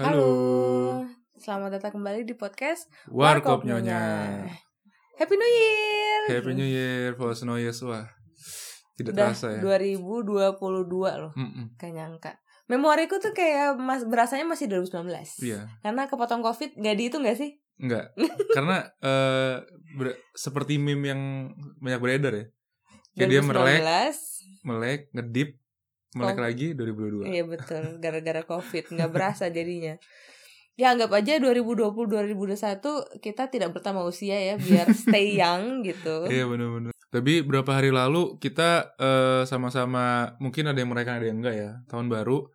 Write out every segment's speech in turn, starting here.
Halo. Selamat datang kembali di podcast Warkop Nyonya. Happy New Year. Happy New Year, False Noise. Wah, tidak Udah terasa ya. 2022 loh. Mm-mm. Gak nyangka. Memoriku tuh kayak mas berasanya masih 2019. Iya, Karena kepotong Covid gak di itu gak sih? enggak. Karena eh ber- seperti meme yang banyak beredar ya. Kayak dia melek, 2019. melek, ngedip, melek Oh. lagi 2022. Iya betul, gara-gara Covid nggak berasa jadinya. Ya anggap aja 2020 2021 kita tidak bertambah usia ya biar stay young gitu. Iya benar-benar. Tapi berapa hari lalu kita eh, sama-sama mungkin ada yang merayakan ada yang enggak ya tahun baru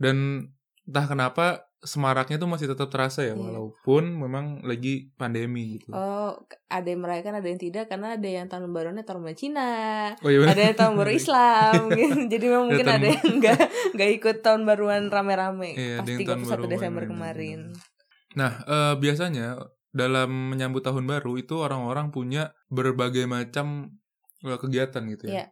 dan entah kenapa semaraknya tuh masih tetap terasa ya Iya. walaupun memang lagi pandemi gitu. Oh, ada yang merayakan, ada yang tidak karena ada yang tahun barunya tahun baru Cina, Oh iya ada yang tahun baru Islam gitu. Jadi memang mungkin tahun- ada yang nggak nggak ikut tahun baruan rame-rame Iya, ada pas yang tahun 31 baru Desember main-main. kemarin. Nah, eh, biasanya dalam menyambut tahun baru itu orang-orang punya berbagai macam eh, kegiatan gitu ya. Iya.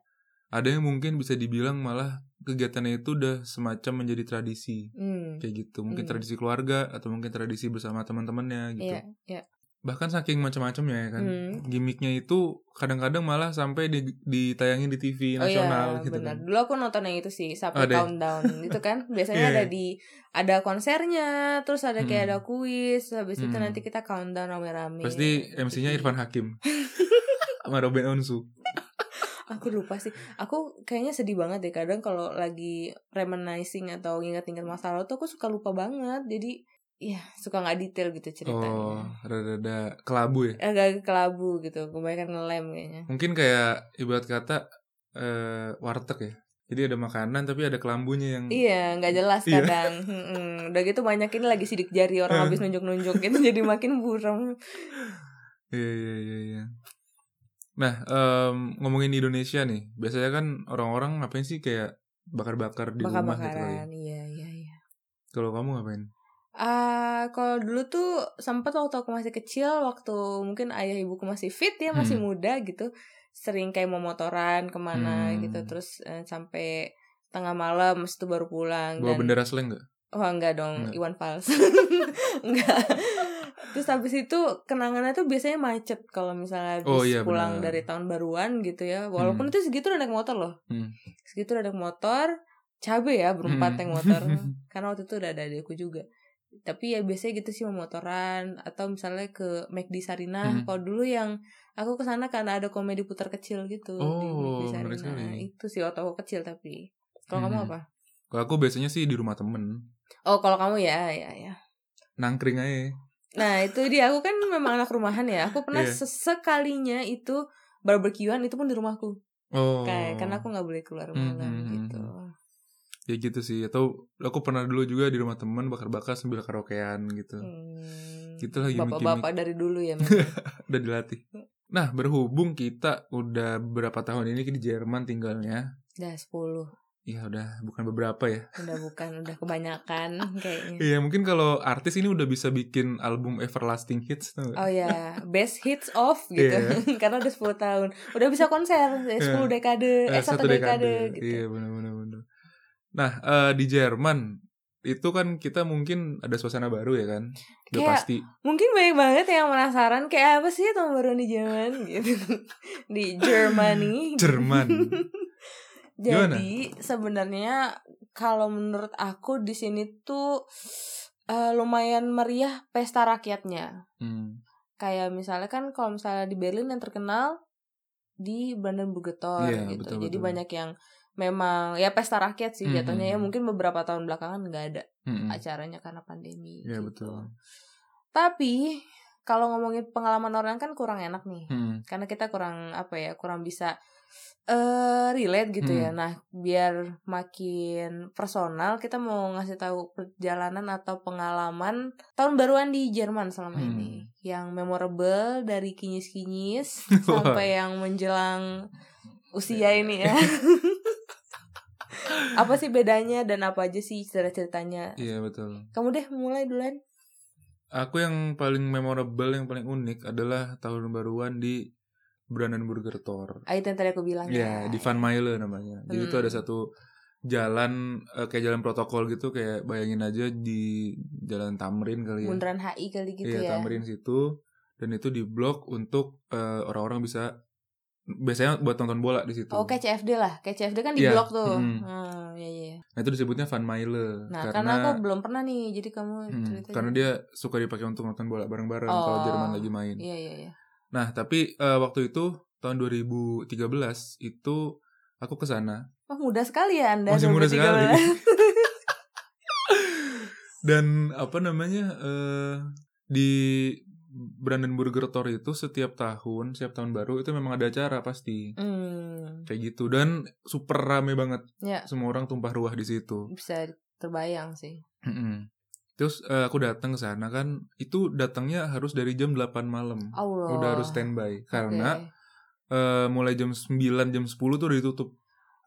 Ada yang mungkin bisa dibilang malah kegiatannya itu udah semacam menjadi tradisi Hmm. kayak gitu. Mungkin Hmm. tradisi keluarga atau mungkin tradisi bersama teman-temannya gitu. Iya, iya. Bahkan saking macam-macamnya ya kan. Hmm. Gimiknya itu kadang-kadang malah sampai di, ditayangin di TV Oh nasional iya, gitu benar. kan. Dulu aku nonton yang itu sih, sampai Ada ya? countdown itu kan. Biasanya Iya, ada iya. di ada konsernya, terus ada kayak Hmm. ada kuis, habis itu Hmm. nanti kita countdown rame-rame. Pasti MC-nya Jadi- Irfan Hakim. sama Robin Onsu. Aku lupa sih. Aku kayaknya sedih banget deh kadang kalau lagi reminiscing atau ingat-ingat masa lalu tuh aku suka lupa banget. Jadi ya suka nggak detail gitu Oh, ceritanya. rada-rada kelabu ya. Agak kelabu gitu, kebanyakan ngelem kayaknya. Mungkin kayak ibarat kata eh warteg ya. Jadi ada makanan tapi ada kelambunya yang Iya, nggak jelas Iya. kadang. Mm-mm. Udah gitu banyak ini lagi sidik jari orang Eh. habis nunjuk-nunjuk gitu jadi makin buram. Iya iya iya iya. Nah, em, ngomongin di Indonesia nih, biasanya kan orang-orang ngapain sih kayak bakar-bakar di rumah gitu ya. Iya iya iya. Kalau kamu ngapain? Ah, kalau dulu tuh sempat waktu aku masih kecil, waktu mungkin ayah ibuku masih fit ya, masih Hmm. muda gitu, sering kayak mau motoran ke mana Hmm. gitu, terus eh, sampai tengah malam, itu baru pulang. Bawa dan- bendera slang nggak? Oh enggak dong, Enggak. Iwan Fals. enggak. Terus habis itu kenangannya tuh biasanya macet kalau misalnya habis Oh, iya, pulang benar. dari tahun baruan gitu ya. Walaupun Hmm. itu segitu udah naik motor loh. Hmm. Segitu udah naik motor, cabe ya berempat Hmm. naik motor. Karena waktu itu udah ada adikku juga. Tapi ya biasanya gitu sih mau motoran atau misalnya ke McD Sarinah. Hmm. Kalau dulu yang aku ke sana karena ada komedi putar kecil gitu di Oh, McD menarik Sarinah. sekali. Itu sih waktu aku kecil tapi. Kalau kamu Hmm. apa? Kalau aku biasanya sih di rumah temen, Oh, kalau kamu ya, ya, ya. nangkring aja. Nah itu dia aku kan memang anak rumahan ya. Aku pernah Iya. sesekalinya itu barbekyuan itu pun di rumahku. Oh. Kayak karena aku nggak boleh keluar Hmm, malam hmm, gitu. ya gitu sih. Atau aku pernah dulu juga di rumah temen bakar-bakar sambil karaokean gitu. Hmm, Gitulah gimmick-gimmick. Bapak-bapak dari dulu ya. memang. Udah dilatih. Nah, berhubung kita udah beberapa tahun ini di Jerman tinggalnya. udah 10 Ya udah bukan beberapa ya. Udah bukan Udah kebanyakan kayaknya. Iya mungkin kalau artis ini udah bisa bikin album everlasting hits tau? Oh ya, best hits of gitu. Iya. Karena udah 10 tahun. Udah bisa konser, ya, 10 Iya. dekade, eh Eh, satu dekade, gitu. Iya benar-benar benar. Nah eh, di Jerman itu kan kita mungkin ada suasana baru ya kan? Udah Kayak- pasti. Mungkin banyak banget yang penasaran kayak apa sih tahun baru di Jerman gitu. Di Germany. Jerman. Jadi sebenarnya kalau menurut aku di sini tuh eh, lumayan meriah pesta rakyatnya. Hmm. Kayak misalnya kan kalau misalnya di Berlin yang terkenal di Tor Iya, gitu. betul, Jadi betul. banyak yang memang ya pesta rakyat sih Mhm. jatuhnya ya mungkin beberapa tahun belakangan nggak ada Mm-mm. acaranya karena pandemi. Iya gitu. betul. Tapi kalau ngomongin pengalaman orang kan kurang enak nih. Hmm. karena kita kurang apa ya kurang bisa eh relate gitu ya. Hmm. nah biar makin personal kita mau ngasih tahu perjalanan atau pengalaman tahun baruan di Jerman selama Hmm. ini yang memorable dari kinyis-kinyis sampai yang menjelang usia ini ya. Apa sih bedanya dan apa aja sih cerita-ceritanya Iya betul. kamu deh mulai duluan. Aku yang paling memorable, yang paling unik adalah tahun baruan di Brandenburger Tor. Ah, itu yang tadi aku bilang Ya, di Van Mile namanya. Jadi itu Hmm. ada satu jalan eh, kayak jalan protokol gitu kayak bayangin aja di jalan Tamrin kali ya. Bundaran HI kali gitu iya, ya. Tamrin situ dan itu diblok untuk eh, orang-orang bisa biasanya buat nonton bola di situ. Oh kayak CFD lah, kayak CFD kan di Iya, blok tuh. mm. Hmm, iya iya. Nah, itu disebutnya Van Mile Nah, karena, karena aku belum pernah nih, jadi kamu Hmm, cerita. karena dia suka dipakai untuk nonton bola bareng-bareng kalau Oh. Jerman lagi main. Iya iya iya. Nah, tapi eh, waktu itu tahun 2013 itu aku ke sana Wah muda sekali ya anda. Masih muda 2013. sekali. dan apa namanya eh di Brandenburger Tor itu setiap tahun, setiap tahun baru itu memang ada acara pasti. Hmm, Kayak gitu dan super rame banget. ya Semua orang tumpah ruah di situ. bisa terbayang sih. Terus eh, aku datang ke sana kan, itu datangnya harus dari jam 8 malam. Allah. Udah harus standby karena Oke. eh, mulai jam 9 jam 10 tuh udah ditutup.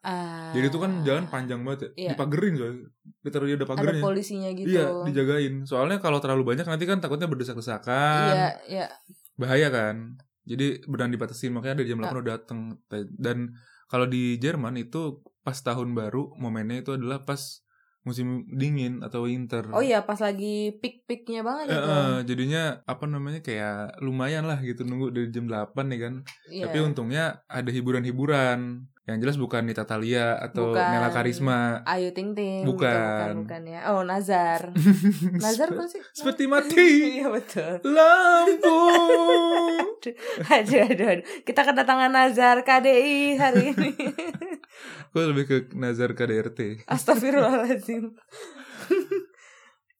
Ah, Jadi itu kan jalan panjang banget ya. Iya. Dipagerin coy. Ditaruh dia ada ada pagernya. polisinya gitu. Iya, dijagain. Soalnya kalau terlalu banyak nanti kan takutnya berdesak-desakan. Iya, iya. Bahaya kan. Jadi benar dibatasin makanya dari jam 8 Ah. udah dateng. Dan kalau di Jerman itu pas tahun baru momennya itu adalah pas musim dingin atau winter. Oh iya, pas lagi peak-peaknya banget itu. eh, jadinya apa namanya kayak lumayan lah gitu nunggu dari jam 8 nih kan. Iya. Tapi untungnya ada hiburan-hiburan. Yang jelas bukan Nita Thalia atau Bukan. Nela Karisma. Ayu Ting Ting. Bukan. bukan, bukan ya. Oh, Nazar. Nazar apa sih? Seperti mati. Iya betul. Lampu. Aduh, aduh, aduh. Kita kedatangan Nazar KDI hari ini. Gue lebih ke Nazar KDRT. Astagfirullahaladzim.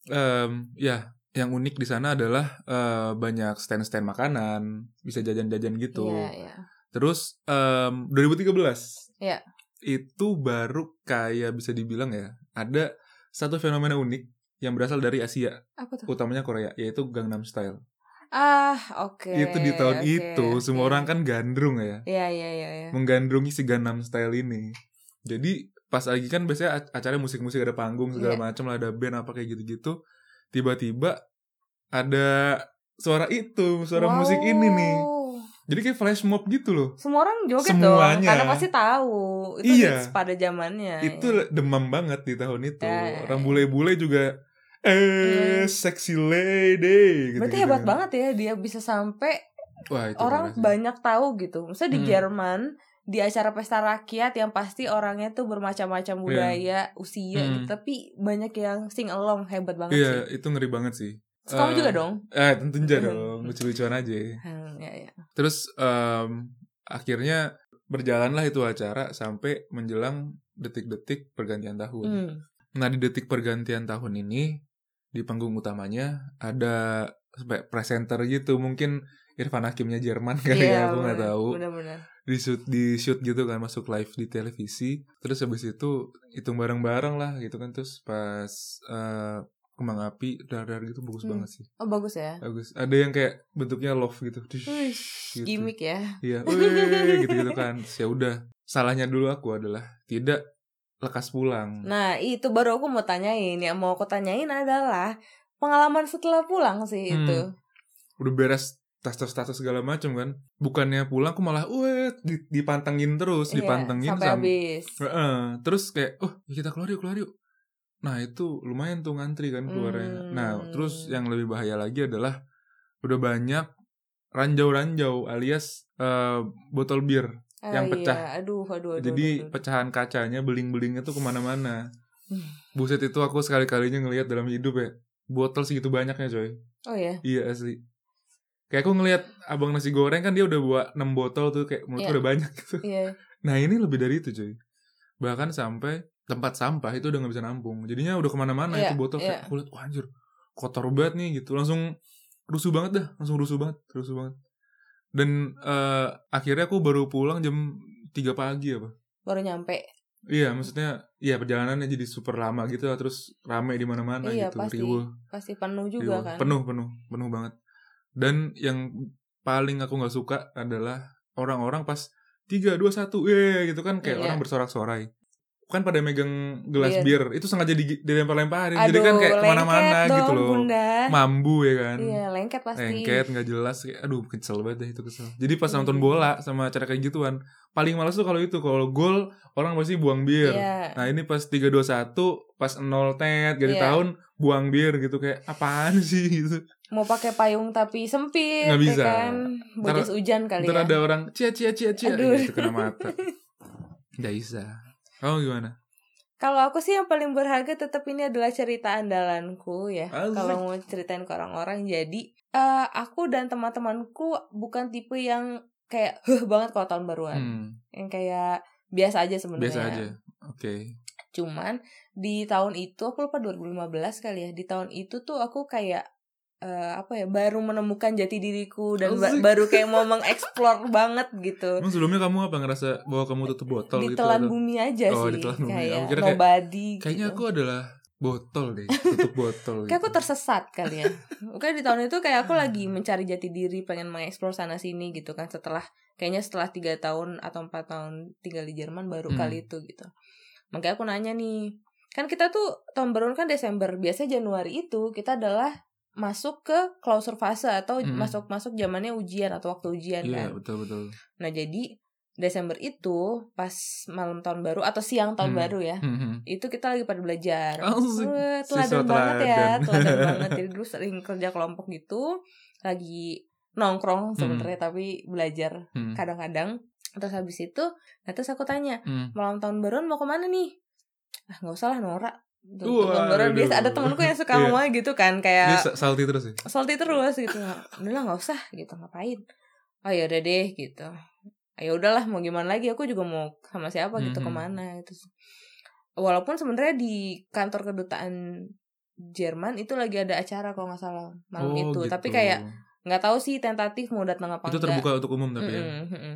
Em, ya, yang unik di sana adalah eh, banyak stand-stand makanan, bisa jajan-jajan gitu. Iya, iya. Terus em, 2013. Iya. Itu baru kayak bisa dibilang ya, ada satu fenomena unik yang berasal dari Asia, Apa tuh? utamanya Korea, yaitu Gangnam Style. Ah, oke. itu di tahun oke, itu semua orang kan gandrung ya, Iya, iya, iya, iya. menggandrungi si Gangnam Style ini. Jadi pas lagi kan biasanya ac- acara musik-musik ada panggung segala Iya. macam lah ada band apa kayak gitu-gitu. Tiba-tiba ada suara itu, suara Wow. musik ini nih. Jadi kayak flash mob gitu loh. Semua orang joget Semuanya. dong, karena pasti tahu. Itu Iya. pada zamannya. itu ya. demam banget di tahun itu. Ya, Orang bule-bule juga eh Hmm. sexy lady gitu. Berarti hebat banget ya dia bisa sampai Wah, itu orang banyak tahu gitu. Misalnya di Hmm. Jerman di acara pesta rakyat yang pasti orangnya tuh bermacam-macam budaya, usia Hmm. gitu, tapi banyak yang sing along hebat banget Iya, sih. itu ngeri banget sih. Terus kamu Eh, juga dong. Eh, tentu aja dong, lucu-lucuan aja. Hmm, ya, ya. Terus em, akhirnya berjalanlah itu acara sampai menjelang detik-detik pergantian tahun. Hmm. Nah di detik pergantian tahun ini di panggung utamanya ada sampai presenter gitu mungkin Irfan Hakimnya Jerman kali Iya, ya aku nggak tahu Bener-bener. di shoot di shoot gitu kan masuk live di televisi terus habis itu hitung bareng-bareng lah gitu kan terus pas eh, kembang api dar-dar gitu bagus Hmm. banget sih Oh bagus ya. bagus ada yang kayak bentuknya love gitu Dish, gitu. gimmick ya. Iya, wih, gitu-gitu kan. Ya udah, salahnya dulu aku adalah tidak lekas pulang. Nah itu baru aku mau tanyain. Yang mau aku tanyain adalah pengalaman setelah pulang sih Hmm. itu. Udah beres tas-tas-tas segala macam kan. Bukannya pulang aku malah, di- dipantengin terus, Iya, dipantengin sampai sam- habis. Heeh. Terus kayak, oh kita keluar yuk, keluar yuk. Nah itu lumayan tuh ngantri kan keluarnya. Hmm. Nah terus yang lebih bahaya lagi adalah udah banyak ranjau-ranjau alias eh, botol bir. Ah, yang pecah. Iya. Aduh, aduh, aduh. Jadi aduh, aduh. pecahan kacanya, beling-belingnya tuh ke mana-mana. Hmm. Buset itu aku sekali-kalinya ngelihat dalam hidup ya. Botol segitu banyaknya coy. Oh ya. Iya asli. Kayak aku ngelihat abang nasi goreng kan dia udah bawa 6 botol tuh kayak menurutku Iya. udah banyak gitu. Iya. Nah ini lebih dari itu coy. Bahkan sampai tempat sampah itu udah nggak bisa nampung. Jadinya udah ke mana-mana Iya, itu botol kayak iya. aku lihat wah anjir kotor banget nih gitu. Langsung rusuh banget dah, langsung rusuh banget, rusuh banget. Dan eh, akhirnya aku baru pulang jam 3 pagi apa. Baru nyampe. Iya, maksudnya iya perjalanannya jadi super lama gitu lah, terus rame di mana-mana Iya, gitu, pasti. riuh, Pasti penuh juga riuh. kan. Penuh, penuh, penuh banget. Dan yang paling aku nggak suka adalah orang-orang pas tiga dua satu, eh gitu kan kayak Iya. orang bersorak-sorai. Kan pada megang gelas Iya. bir, itu sengaja di, dilempar-lemparin, jadi kan kayak ke mana-mana gitu loh. Bunda. mambu ya kan Iya, lengket pasti. lengket nggak jelas kayak aduh kesel banget deh itu kesel jadi pas Iya. nonton bola sama acara kayak gituan paling males tuh kalau itu kalau gol orang pasti buang bir Iya. nah ini pas tiga dua satu pas 0 tet ganti Iya. tahun buang bir gitu kayak apaan sih gitu Mau pakai payung tapi sempit, Nggak ya bisa. kan? Bojas hujan kali ntar ya. ada orang cia cia cia cia Aduh. gitu kena mata nggak bisa kamu gimana Kalau aku sih yang paling berharga tetap ini adalah cerita andalanku ya. Kalau mau ceritain ke orang-orang, jadi eh, aku dan teman-temanku bukan tipe yang kayak heh banget kalau tahun baruan, hmm, yang kayak biasa aja sebenarnya. biasa aja oke Cuman di tahun itu aku lupa 2015 kali ya. Di tahun itu tuh aku kayak eh, apa ya baru menemukan jati diriku dan ba- baru kayak mau mengeksplor banget gitu. emang sebelumnya kamu apa ngerasa bahwa kamu tutup botol gitu Ditelan bumi aja Oh, sih. ditelan bumi. Kayak Aku kira kayak- nobody kayaknya gitu. aku adalah botol deh tutup botol Kayak aku gitu. tersesat kali ya. Mungkin di tahun itu kayak aku lagi mencari jati diri, pengen mengeksplor sana sini gitu kan. Setelah kayaknya setelah tiga tahun atau empat tahun tinggal di Jerman baru Hmm. kali itu gitu. Makanya aku nanya nih, kan kita tuh tahun baru kan Desember. Biasanya Januari itu kita adalah masuk ke closure fase atau Hmm. masuk masuk zamannya ujian atau waktu ujian iya kan. betul betul Nah jadi Desember itu pas malam tahun baru atau siang tahun Hmm. baru ya Hmm, hmm. itu kita lagi pada belajar. Asik. Wah, teladan banget ya, teladan. banget. Jadi dulu sering kerja kelompok gitu, lagi nongkrong sebenarnya tapi belajar Hmm. kadang-kadang. Terus habis itu, nah terus aku tanya, Hmm. malam tahun baruan mau ke mana nih? Ah nggak usah lah Nora. Baruan biasa ada aduh. temanku yang suka Iya. ngomong gitu kan, dia kayak sa- salty terus ya salty terus gitu. Udah lah nggak usah gitu, ngapain? Oh ya udah deh gitu. Ya udahlah mau gimana lagi aku juga mau sama siapa gitu Mhm. ke mana itu. Walaupun sebenarnya di kantor kedutaan Jerman itu lagi ada acara kalau nggak salah malam Oh, itu. gitu. Tapi kayak nggak tahu sih tentatif mau datang apa itu enggak. terbuka untuk umum tapi ya Mm-mm, mm-mm.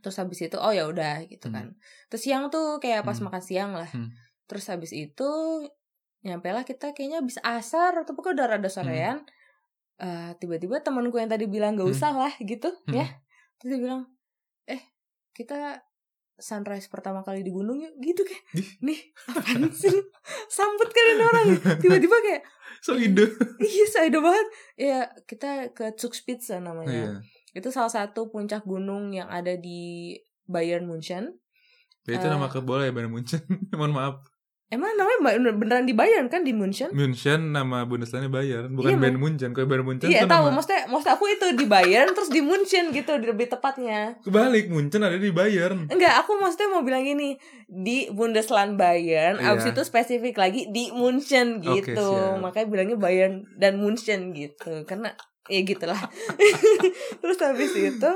Terus habis itu oh ya udah gitu Hmm. kan. Terus siang tuh kayak pas Hmm. makan siang lah. Hmm. Terus habis itu nyampe lah kita kayaknya habis asar atau pokoknya udah rada sorean. Eh, tiba-tiba temanku yang tadi bilang gak Hmm. usah lah gitu Hmm. ya. Terus dia bilang, "Eh, kita sunrise pertama kali di gunung yuk." Gitu kayak. Ih. Nih, apaan sih? Sambut kalian orang. Tiba-tiba kayak so ide Iya, saya banget. Ya, kita ke Zugspitze namanya iya itu salah satu puncak gunung yang ada di Bayern Munchen. Ya, itu Eh. nama klub bola ya Bayern Munchen mohon maaf Emang namanya beneran di Bayern kan di Munchen? Munchen nama Bundesliga Bayern bukan Iya, Bayern Munchen kalau Bayern Munchen Iya tahu, nama maksudnya maksud aku itu di Bayern terus di Munchen gitu lebih tepatnya. kebalik Munchen ada di Bayern Enggak, aku maksudnya mau bilang gini di Bundesland Bayern, Iya. abis itu spesifik lagi di Munchen Oke, gitu. siap. Makanya bilangnya Bayern dan Munchen gitu. Karena ya gitulah. terus habis itu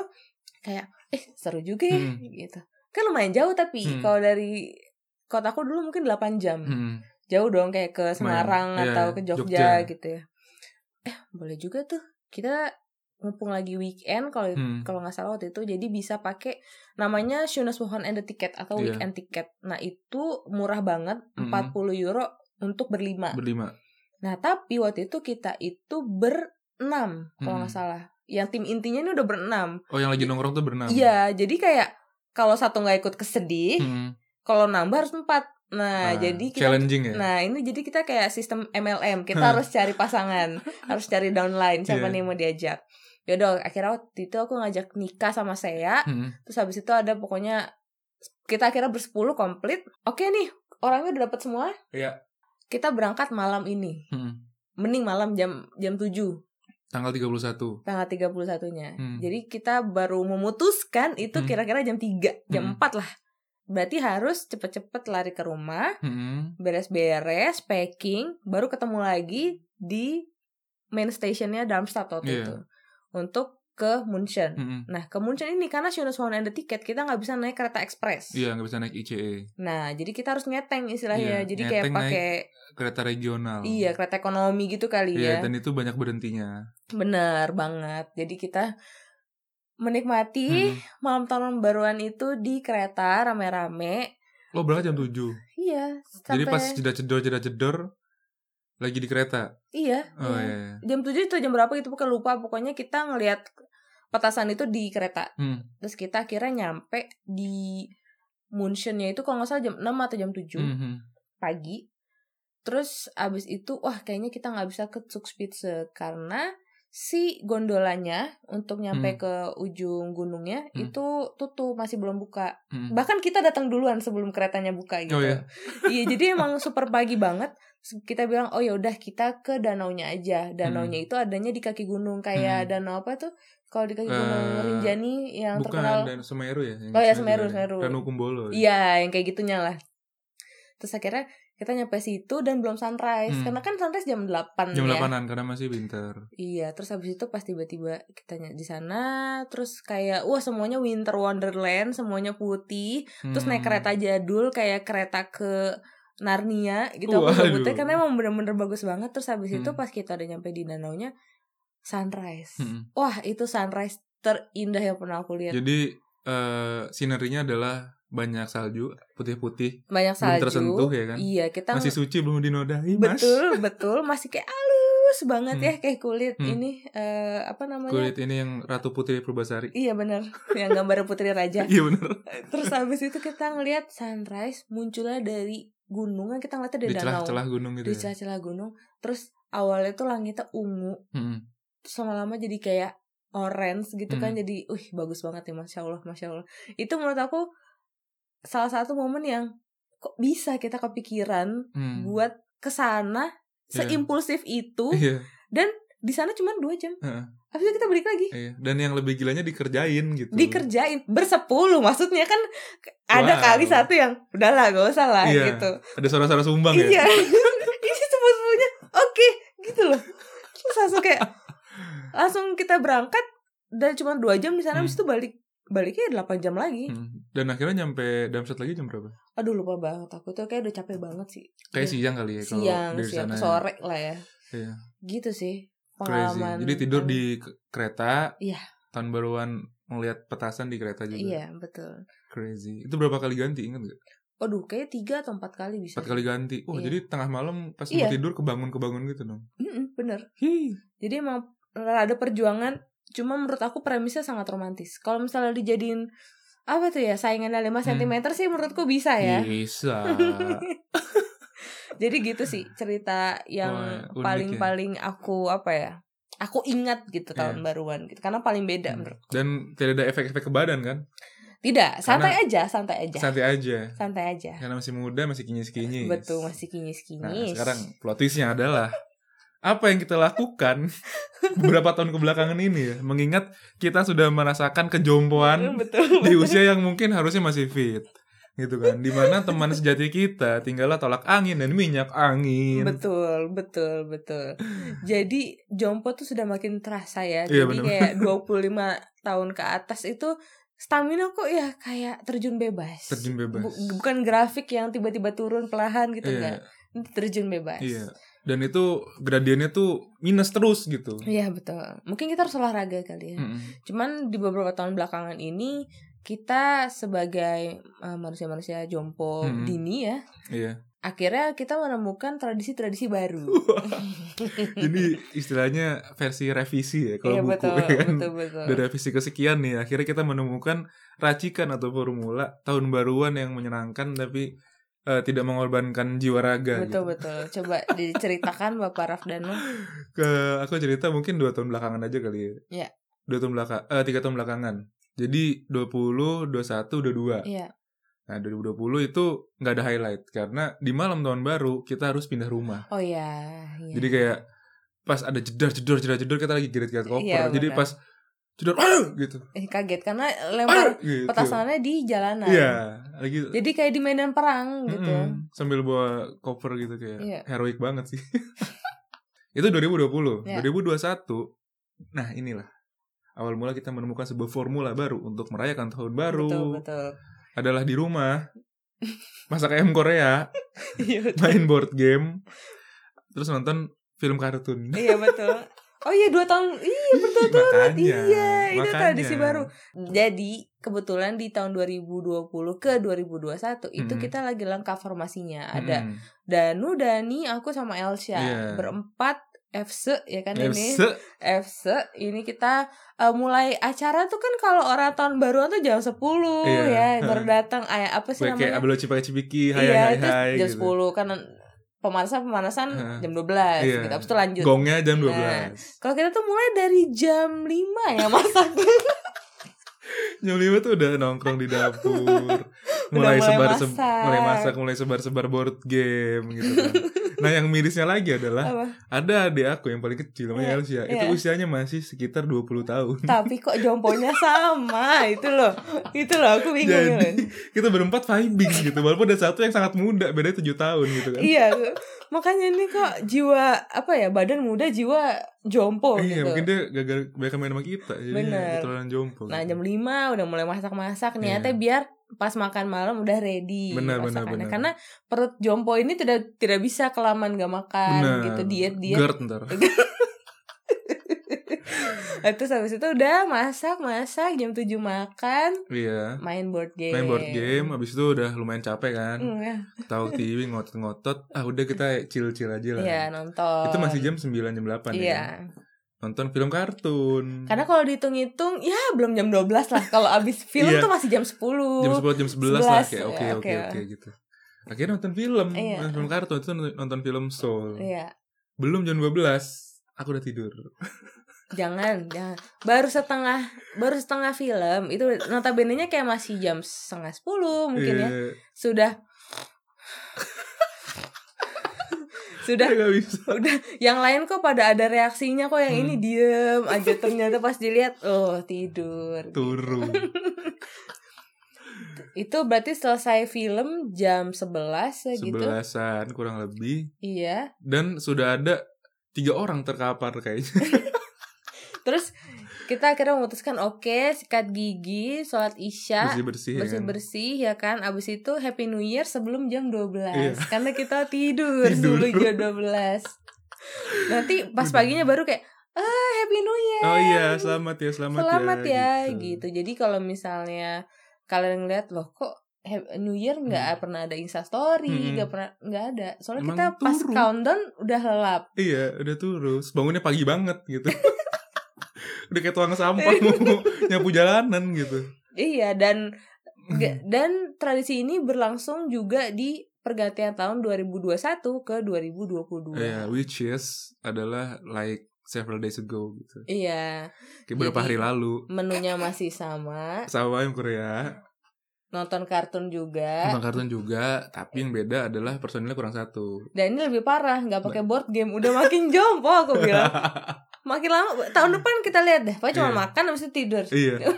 kayak eh seru juga ya Hmm. gitu. Kan lumayan jauh tapi Hmm. kalau dari kotaku dulu mungkin 8 jam. Hmm. Jauh dong kayak ke Semarang Iya, atau iya. ke Jogja, Jogja. gitu ya. Eh, boleh juga tuh. Kita mumpung lagi weekend kalau Hmm. kalau nggak salah waktu itu jadi bisa pakai namanya Schönes Wochenende ticket atau Iya. weekend ticket. Nah, itu murah banget, Mm-mm. 40 euro untuk berlima. berlima Nah, tapi waktu itu kita itu berenam kalau nggak Mm. salah. Yang tim intinya ini udah berenam. oh yang lagi nongkrong tuh berenam Iya, jadi kayak kalau satu nggak ikut kesedih, Hmm. Kalau nambah harus empat. Nah, Ah, jadi kita challenging ya Nah ini jadi kita kayak sistem MLM Kita harus cari pasangan Harus cari downline Siapa Iya. nih mau diajak Yaudah akhirnya waktu itu aku ngajak nikah sama saya Hmm. Terus habis itu ada pokoknya Kita akhirnya bersepuluh komplit Oke nih orangnya udah dapat semua Iya. Kita berangkat malam ini Hmm. Mending malam jam jam 7 tanggal 31 Tanggal 31 nya Hmm. Jadi kita baru memutuskan Itu Hmm. kira-kira jam 3 Jam Hmm. 4 lah Berarti harus cepet-cepet lari ke rumah Hmm. beres-beres, packing, baru ketemu lagi di main stationnya Darmstadt waktu Iya. itu untuk ke Munchen. Hmm. Nah ke Munchen ini karena Schönes Wochenende tiket kita nggak bisa naik kereta ekspres. Iya nggak bisa naik ICE Nah jadi kita harus ngeteng istilahnya. Iya, jadi kayak ngeteng naik pakai kereta regional. iya kereta ekonomi gitu kali Iya ya. dan itu banyak berhentinya. Bener banget. Jadi kita menikmati Hmm. malam tahun baruan itu di kereta rame-rame. Lo berangkat jam 7 Iya. Jadi Sampai, pas jeda cedor jeda cedor lagi di kereta. Iya. Oh iya. iya. jam 7 itu jam berapa gitu pokoknya lupa pokoknya kita ngelihat petasan itu di kereta Hmm. terus kita akhirnya nyampe di Munchennya itu kalau nggak salah jam 6 atau jam 7 Hmm, hmm. pagi terus abis itu wah kayaknya kita nggak bisa ke Zugspitze karena si gondolanya untuk nyampe Hmm. ke ujung gunungnya Hmm. itu tutup masih belum buka Mm. bahkan kita datang duluan sebelum keretanya buka gitu Oh, ya? iya jadi emang super pagi banget kita bilang oh ya udah kita ke danaunya aja danaunya itu adanya di kaki gunung kayak Hmm. danau apa tuh kalau di kaki gunung Eh, Rinjani yang Bukan terkenal dan Semeru ya? yang Oh ya, Semeru Semeru, ya? Semeru. Ranu Kumbolo. ya? Iya, yang kayak gitunya lah. Terus akhirnya kita nyampe situ dan belum sunrise. Hmm. Karena kan sunrise jam 8 Jam ya. 8-an karena masih winter. Iya, terus habis itu pas tiba-tiba kita di sana terus kayak wah semuanya winter wonderland, semuanya putih. Terus naik Hmm. kereta jadul kayak kereta ke Narnia gitu aku Waduh. nyebutnya karena emang bener-bener bagus banget terus habis itu Hmm. pas kita udah nyampe di danaunya sunrise. Mm-mm. Wah, itu sunrise terindah yang pernah aku lihat. Jadi eh sinerinya adalah banyak salju putih-putih Banyak belum salju. tersentuh ya kan? Iya, kita Masih suci belum dinodai mas. betul betul masih kayak halus banget Hmm. ya kayak kulit Hmm. ini eh apa namanya Kulit ini yang Ratu Putri Purbasari. iya benar yang gambar putri raja Iya bener. terus habis itu kita ngelihat sunrise munculnya dari gunung kan kita ngeliatnya dari Di danau celah-celah gunung gitu di ya. celah-celah gunung terus awalnya tuh langitnya ungu Mm-mm. terus lama-lama jadi kayak orange gitu kan Hmm. jadi wih bagus banget ya masya allah masya allah itu menurut aku salah satu momen yang kok bisa kita kepikiran Hmm. buat ke sana Iya. seimpulsif itu Iya, di sana cuma dua jam Heeh. habis itu kita balik lagi iya. Dan yang lebih gilanya dikerjain gitu. dikerjain bersepuluh maksudnya kan ada Wow. kali satu yang udahlah gak usah lah Iya. gitu Ada suara-suara sumbang iya ya. ini sebut sebutnya oke gitu loh terus langsung kayak langsung kita berangkat dan cuma dua jam di sana Hmm. habis itu balik baliknya 8 jam lagi Hmm. Dan akhirnya nyampe Damsat lagi jam berapa? aduh lupa banget aku tuh kayak udah capek banget sih Kayak siang kali ya kalau siang dari siang sana. sore lah ya Iya. gitu sih Crazy. pengalaman Jadi tidur di ke- kereta. Iya. Tahun baruan ngelihat petasan di kereta juga. iya betul Crazy. Itu berapa kali ganti ingat gak? Waduh, kayak tiga atau empat kali bisa. Empat kali ganti. Wah, Iya. jadi tengah malam pas Iya. mau tidur kebangun-kebangun gitu dong. Mm-mm, bener. Hi. Jadi emang ada perjuangan. Cuma menurut aku premisnya sangat romantis. Kalau misalnya dijadiin apa tuh ya saingannya 5 Hmm. cm sih menurutku bisa ya. Bisa. Jadi gitu sih cerita yang unik paling-paling aku apa ya? Aku ingat gitu Iya. tahun baruan gitu. Karena paling beda Hmm. menurut. Dan tidak ada efek-efek ke badan kan? Tidak, santai aja, santai aja. Santai aja. Santai aja. Karena masih muda, masih kinyis-kinyis. Betul, masih Nah, kinyis-kinyis. sekarang plot twistnya adalah apa yang kita lakukan beberapa tahun kebelakangan ini ya, mengingat kita sudah merasakan kejompoan betul. di usia yang mungkin harusnya masih fit, gitu kan? Di mana teman sejati kita tinggallah tolak angin dan minyak angin. Betul, betul, betul. Jadi jompo tuh sudah makin terasa ya. Iya, Jadi bener. kayak 25 tahun ke atas itu stamina kok ya kayak terjun bebas. Terjun bebas. Bu- bukan grafik yang tiba-tiba turun perlahan gitu enggak. Ini terjun bebas. iya. Dan itu gradiennya tuh minus terus gitu. Iya, betul. Mungkin kita harus olahraga kali ya. Mm-mm. Cuman di beberapa tahun belakangan ini kita sebagai uh, manusia-manusia jompo Mm-mm. dini ya, Iya. akhirnya kita menemukan tradisi-tradisi baru. Jadi istilahnya versi revisi ya kalau Iya buku betul, ya kan. betul, betul. Dari revisi kesekian nih, akhirnya kita menemukan racikan atau formula tahun baruan yang menyenangkan tapi eh, tidak mengorbankan jiwa raga. Betul gitu. betul. Coba diceritakan Bapak Rafdano. Ke aku cerita mungkin dua tahun belakangan aja kali ya. Iya. Dua tahun belakang, eh tiga tahun belakangan. Jadi 20, 21, 22. Iya. Nah 2020 itu nggak ada highlight karena di malam tahun baru kita harus pindah rumah. Oh iya. iya. Jadi kayak pas ada jedar jedor jedar jedor kita lagi geret-geret koper. Iya, Jadi benar. pas aduh gitu. Eh, kaget karena lempar gitu. petasannya di jalanan. Iya, lagi Jadi kayak di medan perang gitu. Mm-mm, sambil bawa koper gitu kayak Iya. heroik banget sih. itu 2020. Iya. 2021. Nah, inilah awal mula kita menemukan sebuah formula baru untuk merayakan tahun baru. Betul betul. Adalah di rumah masak ayam Korea, Iya main board game, terus nonton film kartun. Iya betul. Oh iya dua tahun. Iya betul betul. Makanya, Iya, itu tradisi baru. Jadi kebetulan di tahun 2020 ke 2021 itu Mm-mm. kita lagi lengkap formasinya. Ada Mm-mm. Danu, Dani, aku sama Elsha Iya. berempat FC ya kan ini. FC ini kita uh, mulai acara tuh kan kalau orang tahun baru tuh jam 10 Iya. ya baru datang apa sih kayak namanya? abelo cipika cipiki hai iya, hai terus hai jam gitu. 10 kan pemanasan pemanasan Heeh. jam 12 Iya. gitu. Habis itu lanjut. Gongnya jam 12. Nah, Kalau kita tuh mulai dari jam 5 ya masak. Jam 5 tuh udah nongkrong di dapur. mulai mulai sebar masak. mulai masak, mulai sebar-sebar board game gitu kan. Nah, yang mirisnya lagi adalah Apa? ada adik aku yang paling kecil namanya Iya, Elsia. Itu iya. usianya masih sekitar 20 tahun. Tapi kok jomponya sama itu loh. Itu loh aku bingung. Jadi kita berempat vibing gitu. Walaupun ada satu yang sangat muda, beda 7 tahun gitu kan. Iya, makanya ini kok jiwa apa ya badan muda jiwa jompo Iya, gitu. mungkin dia gagal banyak main sama kita. Jadi Bener. ketularan jompo. Nah gitu. jam 5 udah mulai masak-masak niatnya Iya. biar pas makan malam udah ready Benar, benar, masakannya. benar. Karena perut jompo ini tidak tidak bisa kelamaan gak makan Benar. gitu diet diet. GERD ntar. Terus habis itu udah masak masak jam 7 makan Iya. main board game. Main board game, habis itu udah lumayan capek kan. Hmm, ya. Tahu TV ngotot-ngotot, ah udah kita chill-chill aja lah. Iya nonton. Itu masih jam 9 jam 8 ya. Iya. Nonton film kartun. Karena kalau dihitung-hitung ya belum jam 12 lah. Kalau abis film Iya. tuh masih jam 10. jam 10 jam 11, lah 11, kayak oke ya, oke oke. oke gitu. Akhirnya nonton film, Iya. nonton film kartun itu nonton, film Soul. Iya. Belum jam 12, aku udah tidur. Jangan, jangan. Baru setengah baru setengah film. Itu notabene-nya kayak masih jam setengah 10 mungkin ya. Iya. Sudah Sudah Udah gak bisa. udah yang lain kok pada ada reaksinya kok yang Hmm. ini diem aja ternyata pas dilihat oh tidur Turu. itu berarti selesai film jam 11 ya gitu Sebelasan kurang lebih. iya Dan sudah ada tiga orang terkapar kayaknya. terus kita akhirnya memutuskan oke sikat gigi sholat isya Bersih-bersih ya bersih kan. bersih ya kan abis itu happy new year sebelum jam 12 Iya. karena kita tidur, Tidur. sebelum jam 12 nanti pas paginya baru kayak ah happy new year Oh iya, selamat ya, selamat, selamat ya, gitu. gitu. jadi kalau misalnya kalian ngeliat loh kok New Year nggak pernah ada Insta Story, Hmm. nggak pernah nggak ada. Soalnya Emang kita pas countdown udah lelap. Iya, udah terus. Bangunnya pagi banget gitu. udah kayak tuang sampah mau nyapu jalanan gitu. Iya dan Hmm. Dan tradisi ini berlangsung juga di pergantian tahun 2021 ke 2022. Iya, which is adalah like several days ago gitu. Iya, Kayak beberapa hari lalu. menunya masih sama, Sama yang Korea, nonton kartun juga. nonton kartun juga, tapi yang beda adalah personilnya kurang satu. Dan ini lebih parah, nggak pakai board game, udah makin jompo aku bilang. Makin lama tahun depan kita lihat deh, pokoknya cuma Iya. makan habis itu tidur. iya.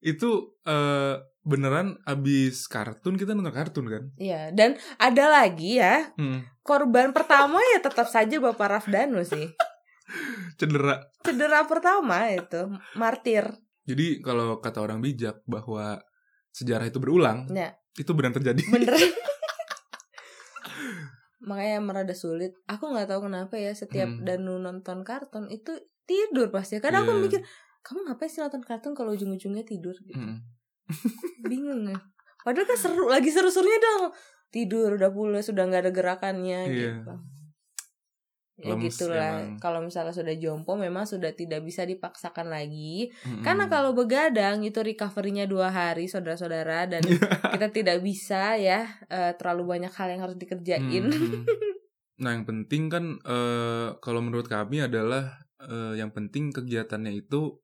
Itu eh, beneran abis kartun kita nonton kartun kan? Iya, dan ada lagi ya, Hmm, korban pertama ya tetap saja Bapak Rafdano sih. cedera. Cedera pertama itu, martir. Jadi kalau kata orang bijak bahwa sejarah itu berulang, Ya. itu benar terjadi. Bener. Makanya merada sulit. Aku nggak tahu kenapa ya setiap Hmm. Danu nonton kartun itu tidur pasti. Kadang aku Iya. mikir, kamu ngapain sih nonton kartun kalau ujung-ujungnya tidur? Gitu. Hmm. Bingung ya. Padahal kan seru, lagi seru-serunya dong. Tidur udah pulas, sudah nggak ada gerakannya Iya. gitu. Ya Lemes gitulah. Kalau misalnya sudah jompo memang sudah tidak bisa dipaksakan lagi. Mm-mm. Karena kalau begadang itu recovery-nya dua hari saudara-saudara dan kita tidak bisa ya eh, terlalu banyak hal yang harus dikerjain. Mm-mm. Nah, yang penting kan eh, kalau menurut kami adalah eh, yang penting kegiatannya itu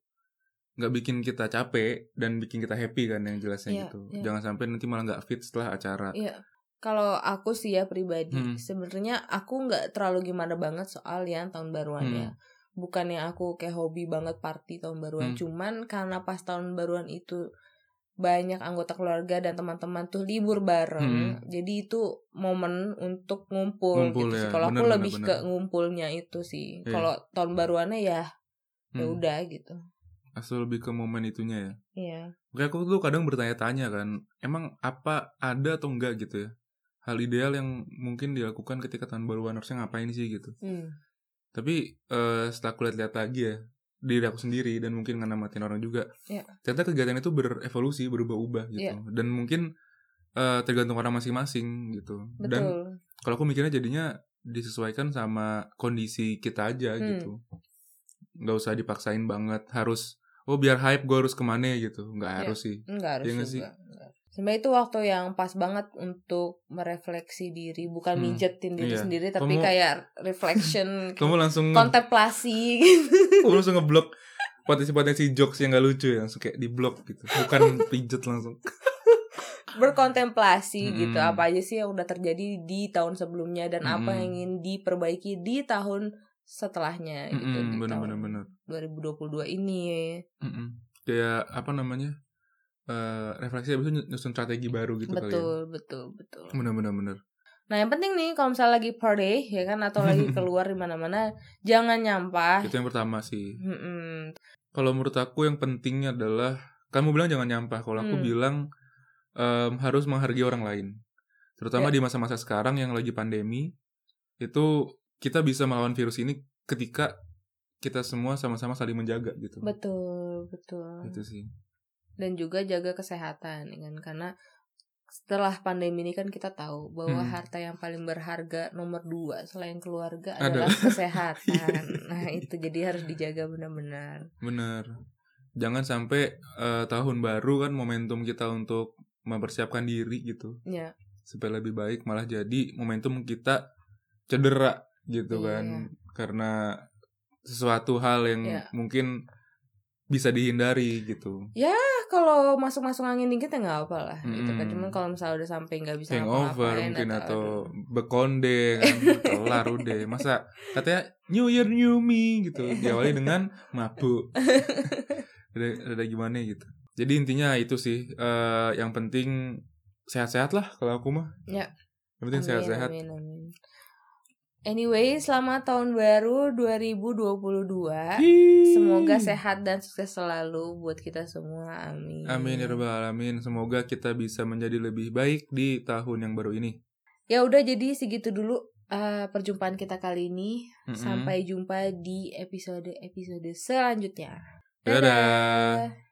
nggak bikin kita capek dan bikin kita happy kan yang jelasnya Iya, gitu. iya. Jangan sampai nanti malah nggak fit setelah acara. Iya. Kalau aku sih ya pribadi, Hmm. sebenarnya aku nggak terlalu gimana banget soal yang tahun baruannya. Hmm. Bukannya aku kayak hobi banget party tahun baruan, Hmm. cuman karena pas tahun baruan itu banyak anggota keluarga dan teman-teman tuh libur bareng, jadi itu momen untuk ngumpul, Ngumpul gitu sih. ya, Kalau aku bener, lebih bener, ke ngumpulnya itu sih. Iya. Kalau tahun baruannya ya ya Hmm. udah gitu. Asal lebih ke momen itunya ya. Iya. Kayak aku tuh kadang bertanya-tanya kan, emang apa ada atau enggak gitu ya? Hal ideal yang mungkin dilakukan ketika tahun baruan harusnya ngapain sih gitu. Hmm. Tapi eh, setelah aku lihat-lihat lagi ya, diri aku sendiri dan mungkin nganamatin orang juga, Iya. ternyata kegiatan itu berevolusi, berubah-ubah gitu. Iya. Dan mungkin eh, tergantung orang masing-masing gitu. Dan Betul. kalau aku mikirnya jadinya disesuaikan sama kondisi kita aja Hmm. gitu. Nggak usah dipaksain banget harus, oh biar hype gue harus ke mana gitu. Nggak Iya. harus sih. Enggak harus nggak juga. sih? Sebenarnya itu waktu yang pas banget untuk merefleksi diri, bukan Hmm, mijetin diri iya. sendiri, tapi Kamu- kayak reflection, Kamu langsung kontemplasi gitu. kamu langsung ngeblok potensi-potensi jokes yang gak lucu ya, langsung kayak di blok gitu. Bukan pijet langsung. berkontemplasi gitu Mm-mm. apa aja sih yang udah terjadi di tahun sebelumnya dan apa Mm-mm. yang ingin diperbaiki di tahun setelahnya gitu Mm-mm, di bener tahun bener bener. 2022 ini Mm-mm. Kayak apa namanya? Eh refleksi habis itu nyusun strategi baru gitu kali ya. betul betul betul bener bener. nah yang penting nih kalau misalnya lagi party ya kan atau lagi keluar di mana-mana jangan nyampah Itu yang pertama sih. Kalau menurut aku yang pentingnya adalah kamu bilang jangan nyampah. Kalau aku Hmm. bilang em, harus menghargai orang lain. Terutama Ya. di masa-masa sekarang yang lagi pandemi, itu kita bisa melawan virus ini ketika kita semua sama-sama saling menjaga gitu. betul betul Itu sih. Dan juga jaga kesehatan ya kan karena setelah pandemi ini kan kita tahu bahwa Hmm. harta yang paling berharga nomor dua selain keluarga Adalah- adalah kesehatan. Iya. nah itu jadi harus dijaga benar-benar. Bener. Jangan sampai eh, tahun baru kan momentum kita untuk mempersiapkan diri gitu Ya supaya lebih baik malah jadi momentum kita cedera gitu Iya. kan karena sesuatu hal yang Iya. mungkin bisa dihindari gitu. Ah, kalau masuk-masuk angin dikit ya nggak apa lah gitu kan. Cuman kalau misalnya udah sampai nggak bisa Hangover mungkin atau aduh. bekonde kan kelar udah. Masa katanya New Year New Me gitu diawali dengan mabuk. Udah, udah gimana gitu. Jadi intinya itu sih eh, yang penting sehat-sehat lah kalau aku mah. Ya. Yang penting sehat-sehat. Anyway, selamat tahun baru 2022. Hiii. Semoga sehat dan sukses selalu buat kita semua. Amin. Amin ya rabbal alamin. Semoga kita bisa menjadi lebih baik di tahun yang baru ini. Ya udah jadi segitu dulu uh, perjumpaan kita kali ini. Mm-mm. Sampai jumpa di episode-episode selanjutnya. Dadah.